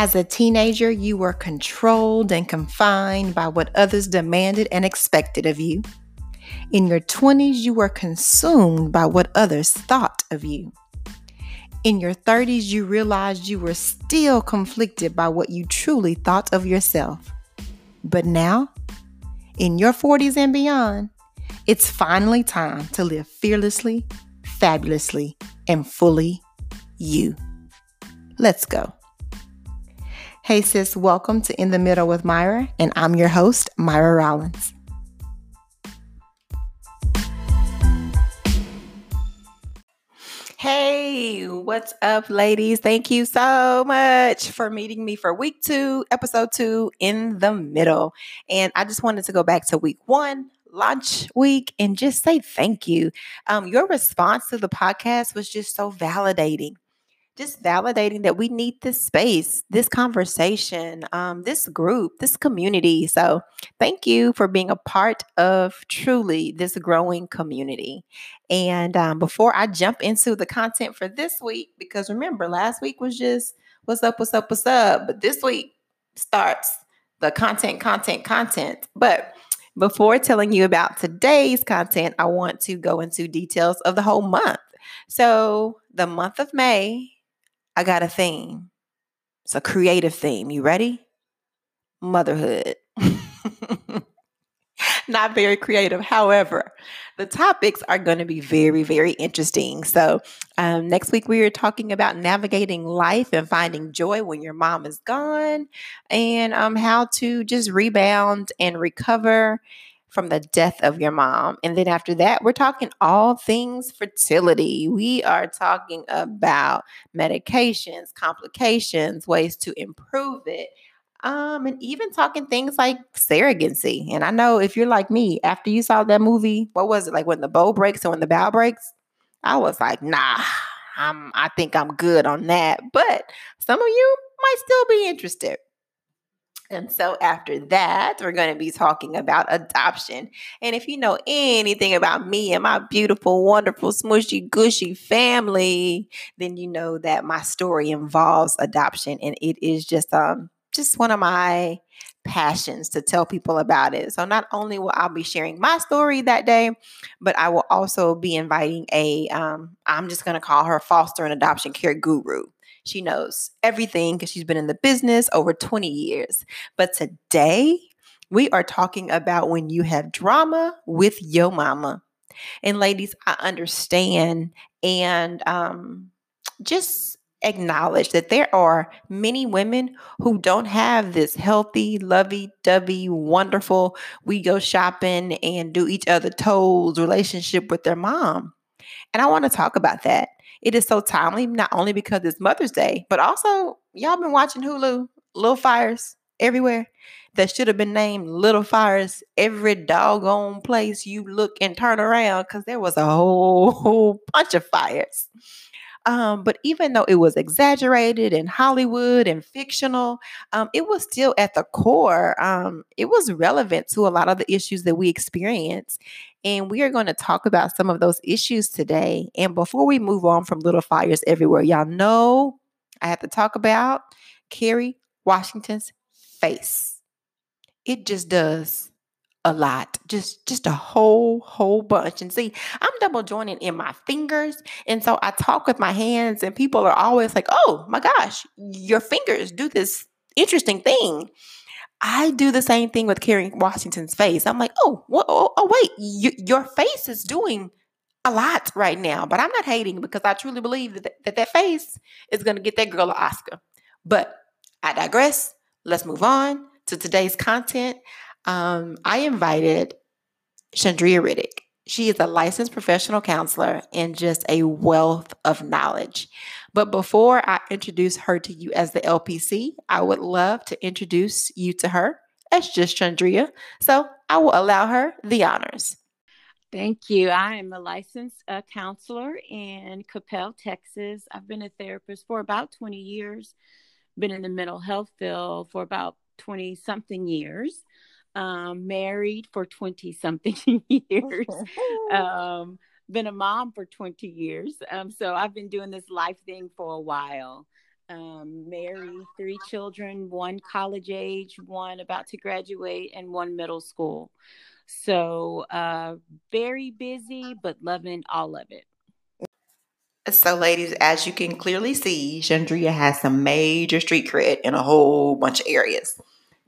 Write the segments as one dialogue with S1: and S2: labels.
S1: As a teenager, you were controlled and confined by what others demanded and expected of you. In your 20s, you were consumed by what others thought of you. In your 30s, you realized you were still conflicted by what you truly thought of yourself. But now, in your 40s and beyond, it's finally time to live fearlessly, fabulously, and fully you. Let's go. Hey, sis, welcome to In the Middle with Myra, and I'm your host, Myra Rollins. Hey, what's up, ladies? Thank you so much for meeting me for week two, episode two, in the middle. And I just wanted to go back to week one, launch week, and just say thank you. Um, your response to the podcast was just so validating just validating that we need this space, this conversation, um, this group, this community. So, thank you for being a part of truly this growing community. And um, before I jump into the content for this week, because remember, last week was just what's up, what's up, what's up. But this week starts the content, content, content. But before telling you about today's content, I want to go into details of the whole month. So, the month of May I got a theme. It's a creative theme. You ready? Motherhood. Not very creative. However, the topics are going to be very, very interesting. So, um, next week we are talking about navigating life and finding joy when your mom is gone, and um, how to just rebound and recover from the death of your mom. And then after that, we're talking all things fertility. We are talking about medications, complications, ways to improve it. Um, and even talking things like surrogacy. And I know if you're like me, after you saw that movie, what was it like when the bow breaks or when the bow breaks? I was like, nah, I'm I think I'm good on that. But some of you might still be interested. And so after that, we're going to be talking about adoption. And if you know anything about me and my beautiful, wonderful, smushy, gushy family, then you know that my story involves adoption and it is just um just one of my passions to tell people about it. So not only will I be sharing my story that day, but I will also be inviting a um I'm just going to call her foster and adoption care guru. She knows everything because she's been in the business over 20 years. But today, we are talking about when you have drama with your mama. And ladies, I understand and um, just acknowledge that there are many women who don't have this healthy, lovey dovey, wonderful, we go shopping and do each other toes relationship with their mom. And I want to talk about that. It is so timely, not only because it's Mother's Day, but also y'all been watching Hulu, Little Fires everywhere that should have been named Little Fires every doggone place you look and turn around because there was a whole, whole bunch of fires. Um, but even though it was exaggerated and Hollywood and fictional, um, it was still at the core, um, it was relevant to a lot of the issues that we experience. And we are going to talk about some of those issues today. And before we move on from Little Fires Everywhere, y'all know I have to talk about Kerry Washington's face. It just does a lot just just a whole whole bunch. And see i'm double jointing in my fingers and so i talk with my hands and people are always like oh my gosh your fingers do this interesting thing. I do the same thing with Kerry washington's face. I'm like oh oh, oh wait you, your face is doing a lot right now but i'm not hating because i truly believe that that, that face is going to get that girl an oscar. But i digress. Let's move on to today's content um, I invited Chandria Riddick. She is a licensed professional counselor and just a wealth of knowledge. But before I introduce her to you as the LPC, I would love to introduce you to her as just Chandria. So I will allow her the honors.
S2: Thank you. I am a licensed uh, counselor in Coppell, Texas. I've been a therapist for about 20 years, been in the mental health field for about 20 something years um, married for 20 something years, um, been a mom for 20 years. Um, so I've been doing this life thing for a while. um, married, three children, one college age, one about to graduate, and one middle school. So, uh, very busy, but loving all of it.
S1: So, ladies, as you can clearly see, Chandria has some major street cred in a whole bunch of areas.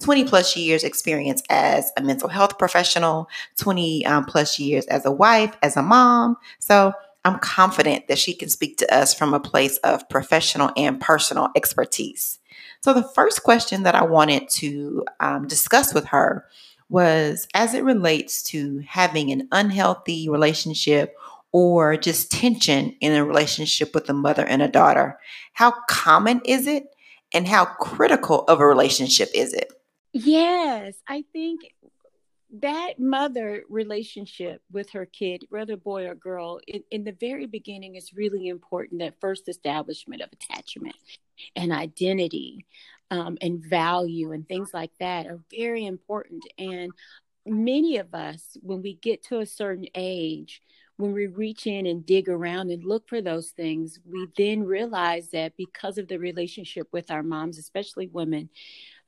S1: 20 plus years experience as a mental health professional, 20 um, plus years as a wife, as a mom. So I'm confident that she can speak to us from a place of professional and personal expertise. So the first question that I wanted to um, discuss with her was as it relates to having an unhealthy relationship or just tension in a relationship with a mother and a daughter. How common is it? And how critical of a relationship is it?
S2: Yes, I think that mother relationship with her kid, whether boy or girl, in, in the very beginning is really important. That first establishment of attachment and identity um, and value and things like that are very important. And many of us, when we get to a certain age, when we reach in and dig around and look for those things, we then realize that because of the relationship with our moms, especially women,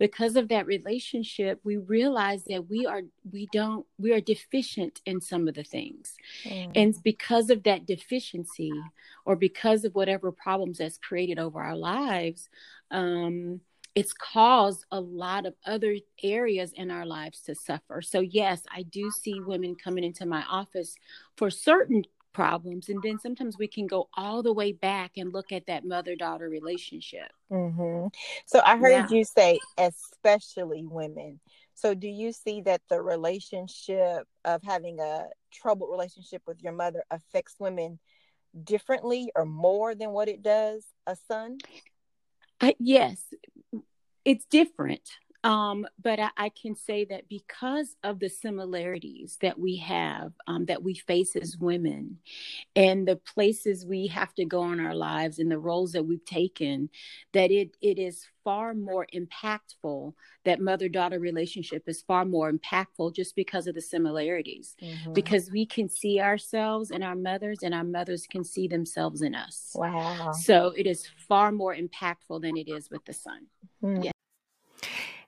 S2: because of that relationship we realize that we are we don't we are deficient in some of the things mm. and because of that deficiency or because of whatever problems that's created over our lives um it's caused a lot of other areas in our lives to suffer. So, yes, I do see women coming into my office for certain problems and then sometimes we can go all the way back and look at that mother daughter relationship
S3: mm-hmm. so i heard yeah. you say especially women so do you see that the relationship of having a troubled relationship with your mother affects women differently or more than what it does a son
S2: yes it's different um, but I, I, can say that because of the similarities that we have, um, that we face as women, and the places we have to go in our lives and the roles that we've taken, that it it is far more impactful. That mother daughter relationship is far more impactful just because of the similarities, mm-hmm. because we can see ourselves in our mothers, and our mothers can see themselves in us.
S3: Wow!
S2: So it is far more impactful than it is with the son. Mm-hmm. Yeah.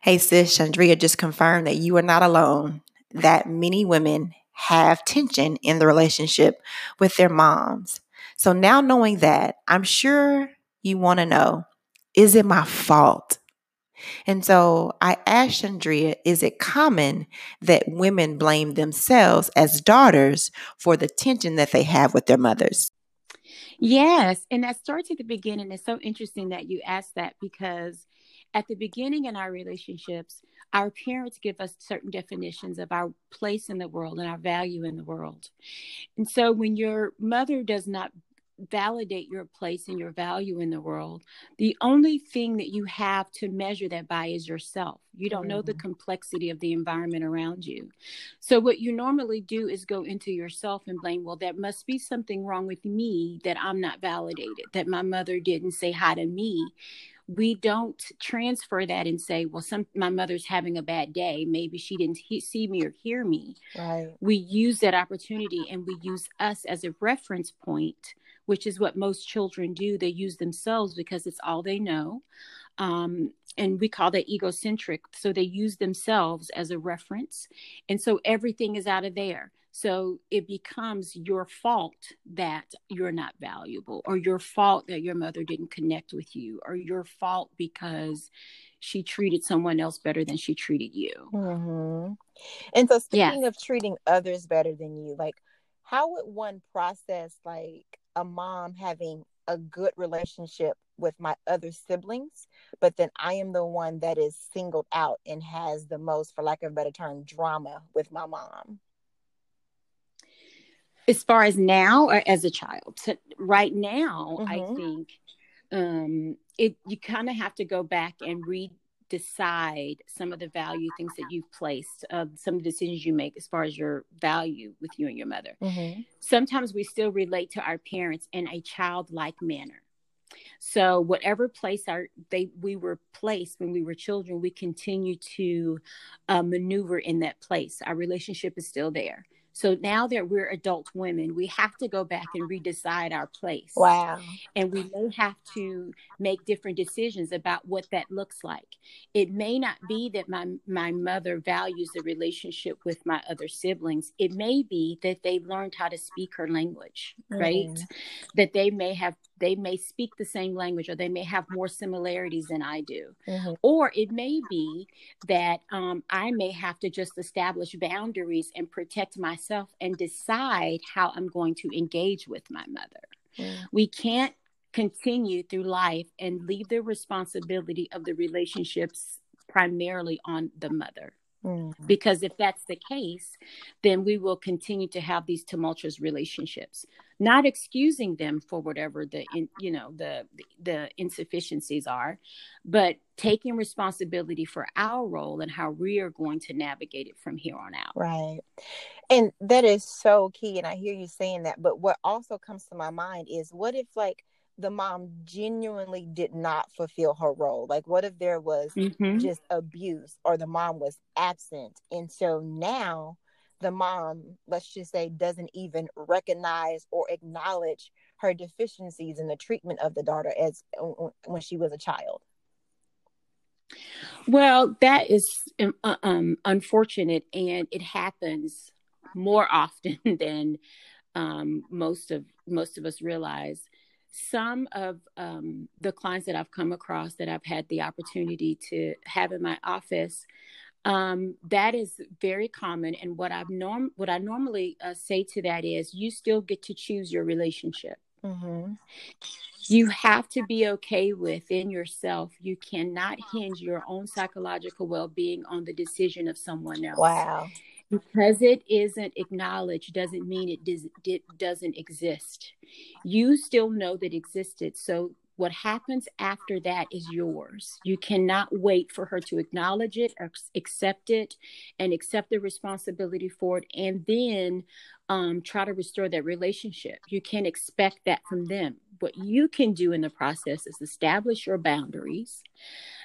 S1: Hey, sis, Chandria just confirmed that you are not alone, that many women have tension in the relationship with their moms. So now knowing that, I'm sure you want to know is it my fault? And so I asked Chandria, is it common that women blame themselves as daughters for the tension that they have with their mothers?
S2: Yes. And that starts at the beginning. It's so interesting that you asked that because at the beginning in our relationships, our parents give us certain definitions of our place in the world and our value in the world. And so when your mother does not validate your place and your value in the world, the only thing that you have to measure that by is yourself. You don't mm-hmm. know the mm-hmm. complexity of the environment around you. So, what you normally do is go into yourself and blame, well, there must be something wrong with me that I'm not validated, that my mother didn't say hi to me we don't transfer that and say well some my mother's having a bad day. Maybe she didn't he- see me or hear me.
S3: Right.
S2: We use that opportunity and we use us as a reference point which is what most children do. They use themselves because it's all they know. Um, and we call that egocentric so they use themselves as a reference and so everything is out of there so it becomes your fault that you're not valuable, or your fault that your mother didn't connect with you, or your fault because she treated someone else better than she treated you.
S3: Mm-hmm. And so, speaking of treating others better than you, like how would one process like a mom having a good relationship with my other siblings, but then I am the one that is singled out and has the most, for lack of a better term, drama with my mom?
S2: as far as now or as a child so right now mm-hmm. i think um it you kind of have to go back and read decide some of the value things that you've placed uh, some of the decisions you make as far as your value with you and your mother mm-hmm. sometimes we still relate to our parents in a childlike manner so whatever place our they we were placed when we were children we continue to uh, maneuver in that place our relationship is still there So now that we're adult women, we have to go back and redecide our place.
S3: Wow.
S2: And we may have to make different decisions about what that looks like. It may not be that my my mother values the relationship with my other siblings. It may be that they've learned how to speak her language, mm. right? That they may have they may speak the same language or they may have more similarities than I do. Mm-hmm. Or it may be that um, I may have to just establish boundaries and protect myself and decide how I'm going to engage with my mother. Mm-hmm. We can't continue through life and leave the responsibility of the relationships primarily on the mother. Mm-hmm. Because if that's the case, then we will continue to have these tumultuous relationships, not excusing them for whatever the in, you know the the insufficiencies are, but taking responsibility for our role and how we are going to navigate it from here on out.
S3: Right. And that is so key and I hear you saying that, but what also comes to my mind is what if like the mom genuinely did not fulfill her role? Like, what if there was mm-hmm. just abuse or the mom was absent? And so now the mom, let's just say, doesn't even recognize or acknowledge her deficiencies in the treatment of the daughter as when she was a child.
S2: Well, that is um, uh, um unfortunate, and it happens more often than um, most of most of us realize some of um, the clients that I've come across that I've had the opportunity to have in my office, um, that is very common. And what I've norm what I normally uh, say to that is, you still get to choose your relationship. Mm-hmm. You have to be okay within yourself. You cannot hinge your own psychological well being on the decision of someone else.
S3: Wow
S2: because it isn't acknowledged doesn't mean it, does, it doesn't exist you still know that existed so what happens after that is yours you cannot wait for her to acknowledge it accept it and accept the responsibility for it and then um, try to restore that relationship you can't expect that from them what you can do in the process is establish your boundaries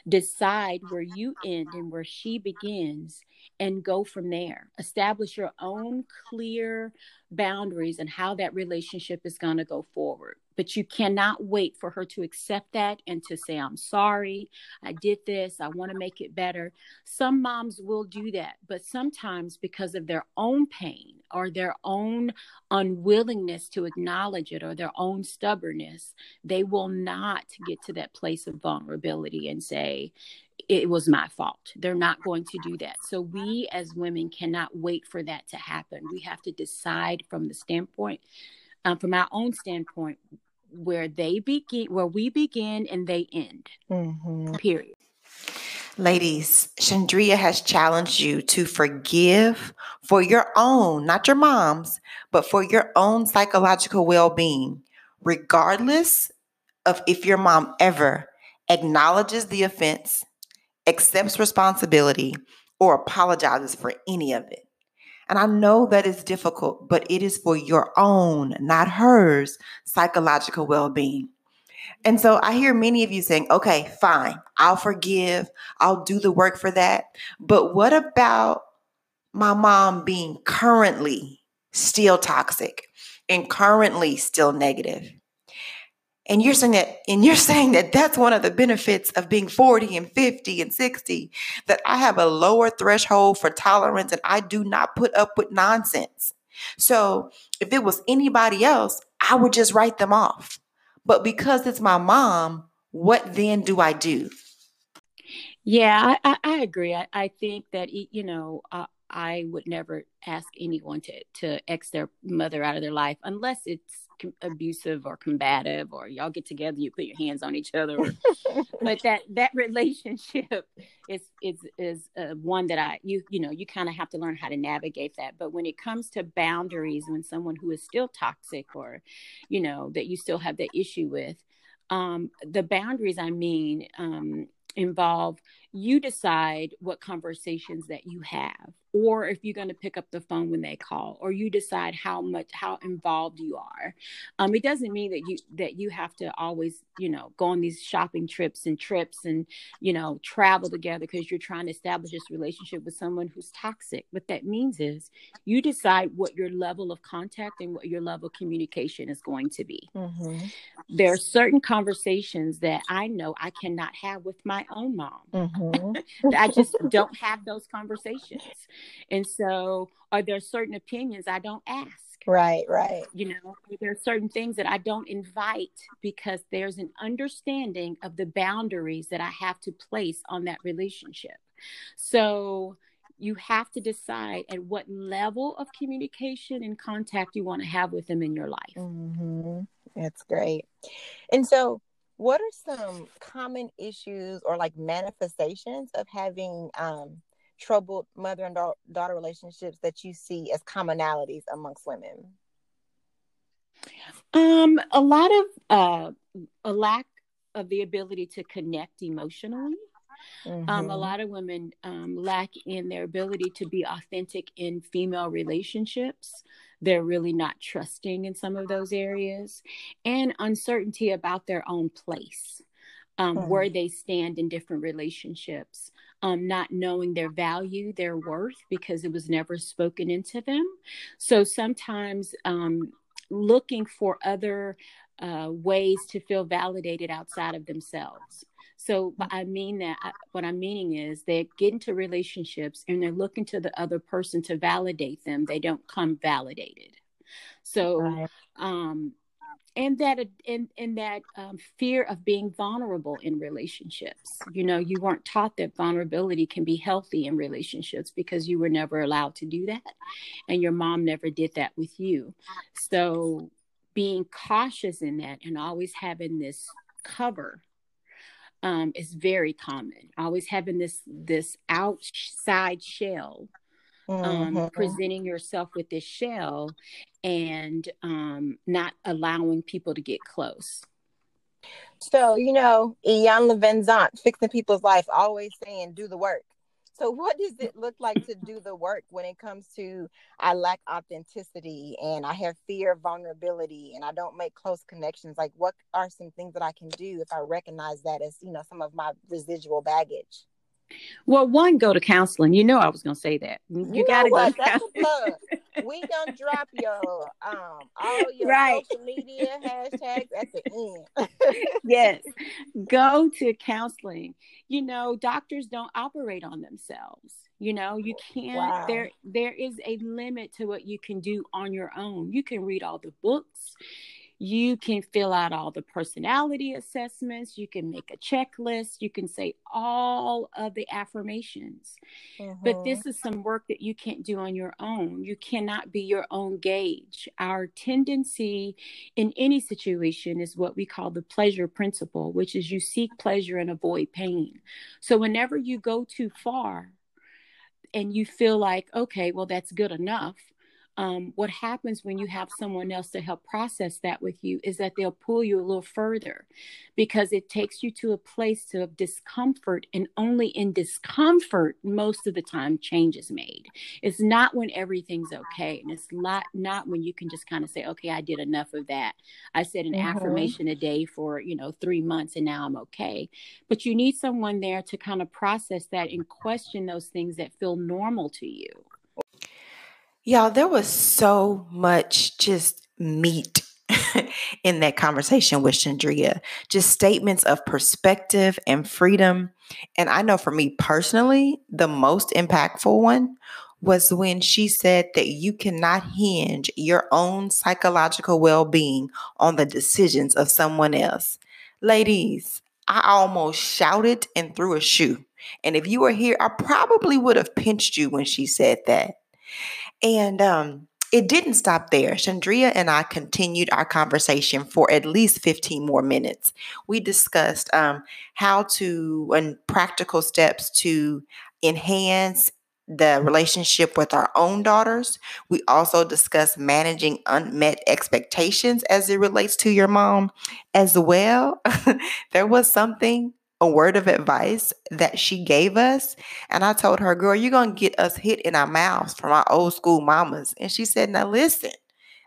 S2: decide where you end and where she begins and go from there. Establish your own clear boundaries and how that relationship is going to go forward. But you cannot wait for her to accept that and to say, I'm sorry, I did this, I want to make it better. Some moms will do that, but sometimes because of their own pain or their own unwillingness to acknowledge it or their own stubbornness, they will not get to that place of vulnerability and say, it was my fault. They're not going to do that. So we as women cannot wait for that to happen. We have to decide from the standpoint, um, from our own standpoint, where they begin, where we begin and they end. Mm-hmm. Period.
S1: Ladies, Chandria has challenged you to forgive for your own, not your mom's, but for your own psychological well being, regardless of if your mom ever acknowledges the offense accepts responsibility, or apologizes for any of it. And I know that is difficult, but it is for your own, not hers, psychological well being. And so I hear many of you saying, okay, fine, I'll forgive, I'll do the work for that. But what about my mom being currently still toxic and currently still negative? And you're saying that, and you're saying that that's one of the benefits of being 40 and 50 and 60, that I have a lower threshold for tolerance and I do not put up with nonsense. So if it was anybody else, I would just write them off. But because it's my mom, what then do I do?
S2: Yeah, I, I agree. I, I, think that, you know, uh, I would never ask anyone to, to X their mother out of their life unless it's abusive or combative or y'all get together you put your hands on each other but that that relationship is is is uh, one that i you you know you kind of have to learn how to navigate that. But when it comes to boundaries when someone who is still toxic or you know that you still have that issue with um the boundaries i mean um involve you decide what conversations that you have or if you're going to pick up the phone when they call or you decide how much how involved you are um, it doesn't mean that you that you have to always you know go on these shopping trips and trips and you know travel together because you're trying to establish this relationship with someone who's toxic what that means is you decide what your level of contact and what your level of communication is going to be mm-hmm. there are certain conversations that i know i cannot have with my own mom mm-hmm. i just don't have those conversations and so, are there certain opinions I don't ask?
S3: Right, right.
S2: You know, there are certain things that I don't invite because there's an understanding of the boundaries that I have to place on that relationship. So, you have to decide at what level of communication and contact you want to have with them in your life.
S3: Mm-hmm. That's great. And so, what are some common issues or like manifestations of having um, troubled mother and daughter relationships that you see as commonalities amongst women?
S2: Um, a lot of uh, a lack of the ability to connect emotionally. Mm-hmm. Um, a mm-hmm. lot of women um, lack in their ability to be authentic in female relationships. They're really not trusting in some of those areas, and uncertainty about their own place, um, mm-hmm. where they stand in different relationships um, not knowing their value, their worth, because it was never spoken into them. So sometimes um, looking for other uh, ways to feel validated outside of themselves. So I mean that what I'm meaning is they get into relationships and they're looking to the other person to validate them. They don't come validated. So right. um, and that and, and that um, fear of being vulnerable in relationships you know you weren't taught that vulnerability can be healthy in relationships because you were never allowed to do that and your mom never did that with you so being cautious in that and always having this cover um, is very common always having this this outside shell um, mm-hmm. presenting yourself with this shell and um, not allowing people to get close.
S3: So, you know, Iyanla Vanzant, fixing people's life, always saying, do the work. So, what does it look like to do the work when it comes to I lack authenticity and I have fear of vulnerability and I don't make close connections? Like, what are some things that I can do if I recognize that as, you know, some of my residual baggage?
S2: Well, one, go to counseling. You know, I was going to say that. You,
S3: you got to go. To That's counseling. we gonna drop your um all your right. social media hashtags at the end.
S2: yes, go to counseling. You know, doctors don't operate on themselves. You know, you can't. Wow. There, there is a limit to what you can do on your own. You can read all the books you can fill out all the personality assessments you can make a checklist you can say all of the affirmations. Mm-hmm. but this is some work that you can't do on your own. You cannot be your own gauge. Our tendency in any situation is what we call the pleasure principle which is you seek pleasure and avoid pain. So whenever you go too far and you feel like okay well that's good enough um, what happens when you have someone else to help process that with you is that they'll pull you a little further because it takes you to a place of discomfort and only in discomfort most of the time change is made. It's not when everything's okay and it's not not when you can just kind of say okay i did enough of that. I said an mm-hmm. affirmation a day for you know three months and now i'm okay. But you need someone there to kind of process that and question those things that feel normal to you
S1: Y'all, there was so much just meat in that conversation with Chandria. Just statements of perspective and freedom. And I know for me personally, the most impactful one was when she said that you cannot hinge your own psychological well being on the decisions of someone else. Ladies, I almost shouted and threw a shoe. And if you were here, I probably would have pinched you when she said that. And um, it didn't stop there. Chandria and I continued our conversation for at least 15 more minutes. We discussed um, how to, and practical steps to enhance the relationship with our own daughters. We also discussed managing unmet expectations as it relates to your mom as well. there was something a word of advice that she gave us. And I told her, girl, you're going to get us hit in our mouths from our old school mamas. And she said, now listen,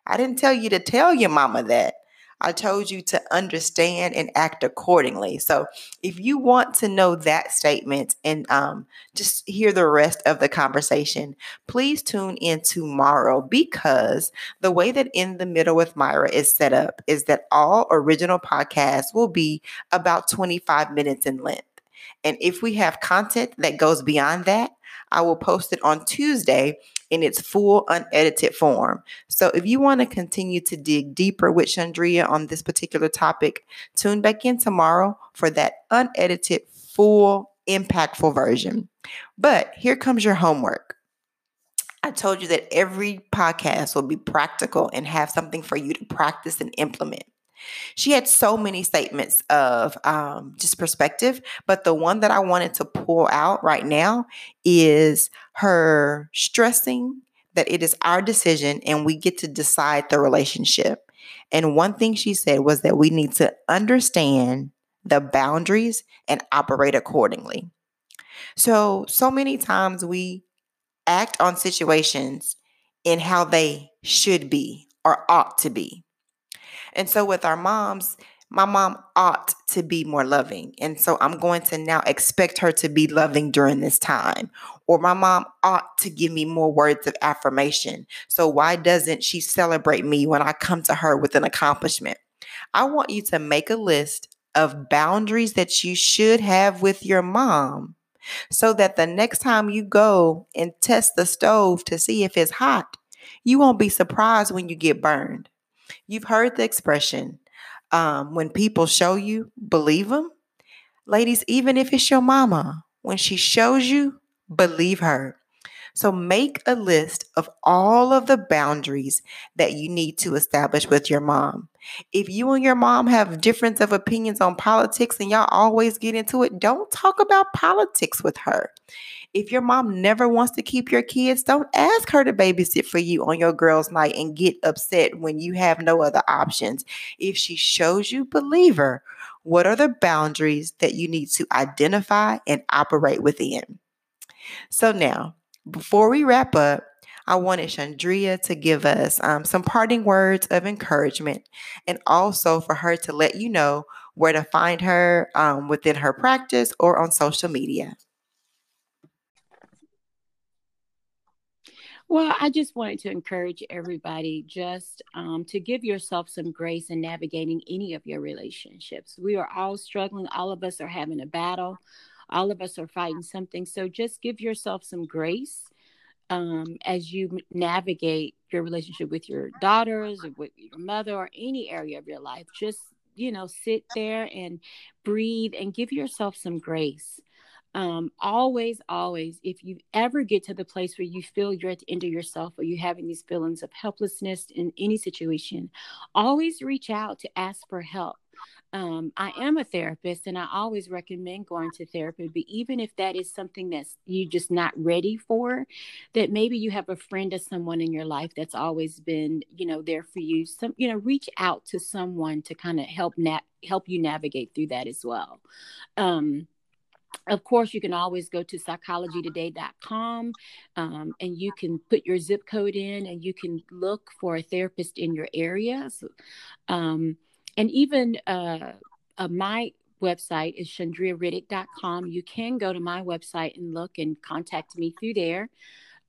S1: I didn't tell you to tell your mama that. I told you to understand and act accordingly. So, if you want to know that statement and um, just hear the rest of the conversation, please tune in tomorrow because the way that In the Middle with Myra is set up is that all original podcasts will be about 25 minutes in length. And if we have content that goes beyond that, I will post it on Tuesday in its full unedited form. So if you want to continue to dig deeper with Chandria on this particular topic, tune back in tomorrow for that unedited, full, impactful version. But here comes your homework. I told you that every podcast will be practical and have something for you to practice and implement. She had so many statements of um, just perspective, but the one that I wanted to pull out right now is her stressing that it is our decision and we get to decide the relationship. And one thing she said was that we need to understand the boundaries and operate accordingly. So, so many times we act on situations in how they should be or ought to be. And so with our moms, my mom ought to be more loving. And so I'm going to now expect her to be loving during this time. Or my mom ought to give me more words of affirmation. So why doesn't she celebrate me when I come to her with an accomplishment? I want you to make a list of boundaries that you should have with your mom so that the next time you go and test the stove to see if it's hot, you won't be surprised when you get burned. You've heard the expression, um, when people show you, believe them. Ladies, even if it's your mama, when she shows you, believe her. So make a list of all of the boundaries that you need to establish with your mom. If you and your mom have difference of opinions on politics and y'all always get into it, don't talk about politics with her. If your mom never wants to keep your kids, don't ask her to babysit for you on your girls' night and get upset when you have no other options. If she shows you, believe her. What are the boundaries that you need to identify and operate within? So now, before we wrap up, I wanted Chandria to give us um, some parting words of encouragement and also for her to let you know where to find her um, within her practice or on social media.
S2: Well, I just wanted to encourage everybody just um, to give yourself some grace in navigating any of your relationships. We are all struggling, all of us are having a battle, all of us are fighting something. So just give yourself some grace um, as you navigate your relationship with your daughters or with your mother or any area of your life. Just, you know, sit there and breathe and give yourself some grace um, always, always, if you ever get to the place where you feel you're at the end of yourself or you're having these feelings of helplessness in any situation, always reach out to ask for help. Um, I am a therapist and I always recommend going to therapy, but even if that is something that's you're just not ready for, that maybe you have a friend or someone in your life that's always been, you know, there for you. Some, you know, reach out to someone to kind of help na- help you navigate through that as well. Um, of course, you can always go to psychologytoday.com um, and you can put your zip code in and you can look for a therapist in your area. So, um, and even uh, uh, my website is chandriariddick.com. You can go to my website and look and contact me through there.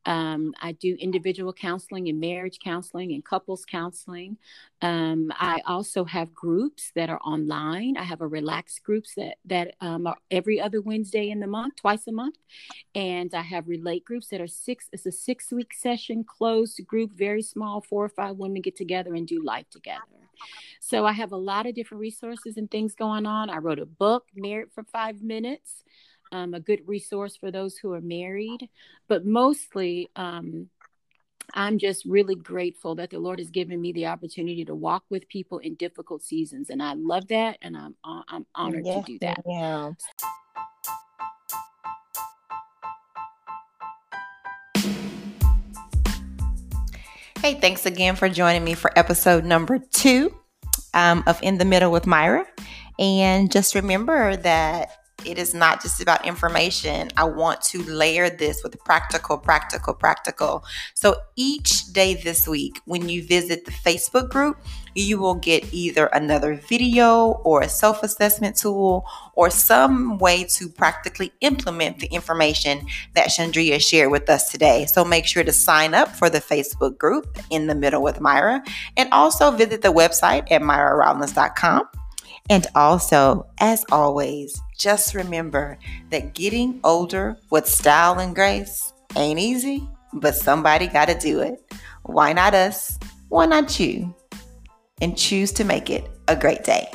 S2: Um, I do individual counseling and marriage counseling and couples counseling. Um, I also have groups that are online. I have a relaxed groups that that um, are every other Wednesday in the month, twice a month, and I have relate groups that are six. It's a six week session, closed group, very small. Four or five women get together and do life together. So I have a lot of different resources and things going on. I wrote a book, Married for Five Minutes um, a good resource for those who are married. But mostly, um, I'm just really grateful that the Lord has given me the opportunity to walk with people in difficult seasons, and I love that, and I'm I'm honored to do that. Yeah.
S1: Hey, thanks again for joining me for episode number two um, of In the Middle with Myra. And just remember that it is not just about information. I want to layer this with practical, practical, practical. So each day this week, when you visit the Facebook group, you will get either another video or a self assessment tool or some way to practically implement the information that Chandria shared with us today. So make sure to sign up for the Facebook group in the middle with Myra and also visit the website at myrarollins.com. And also, as always, just remember that getting older with style and grace ain't easy, but somebody got to do it. Why not us? Why not you? and choose to make it a great day.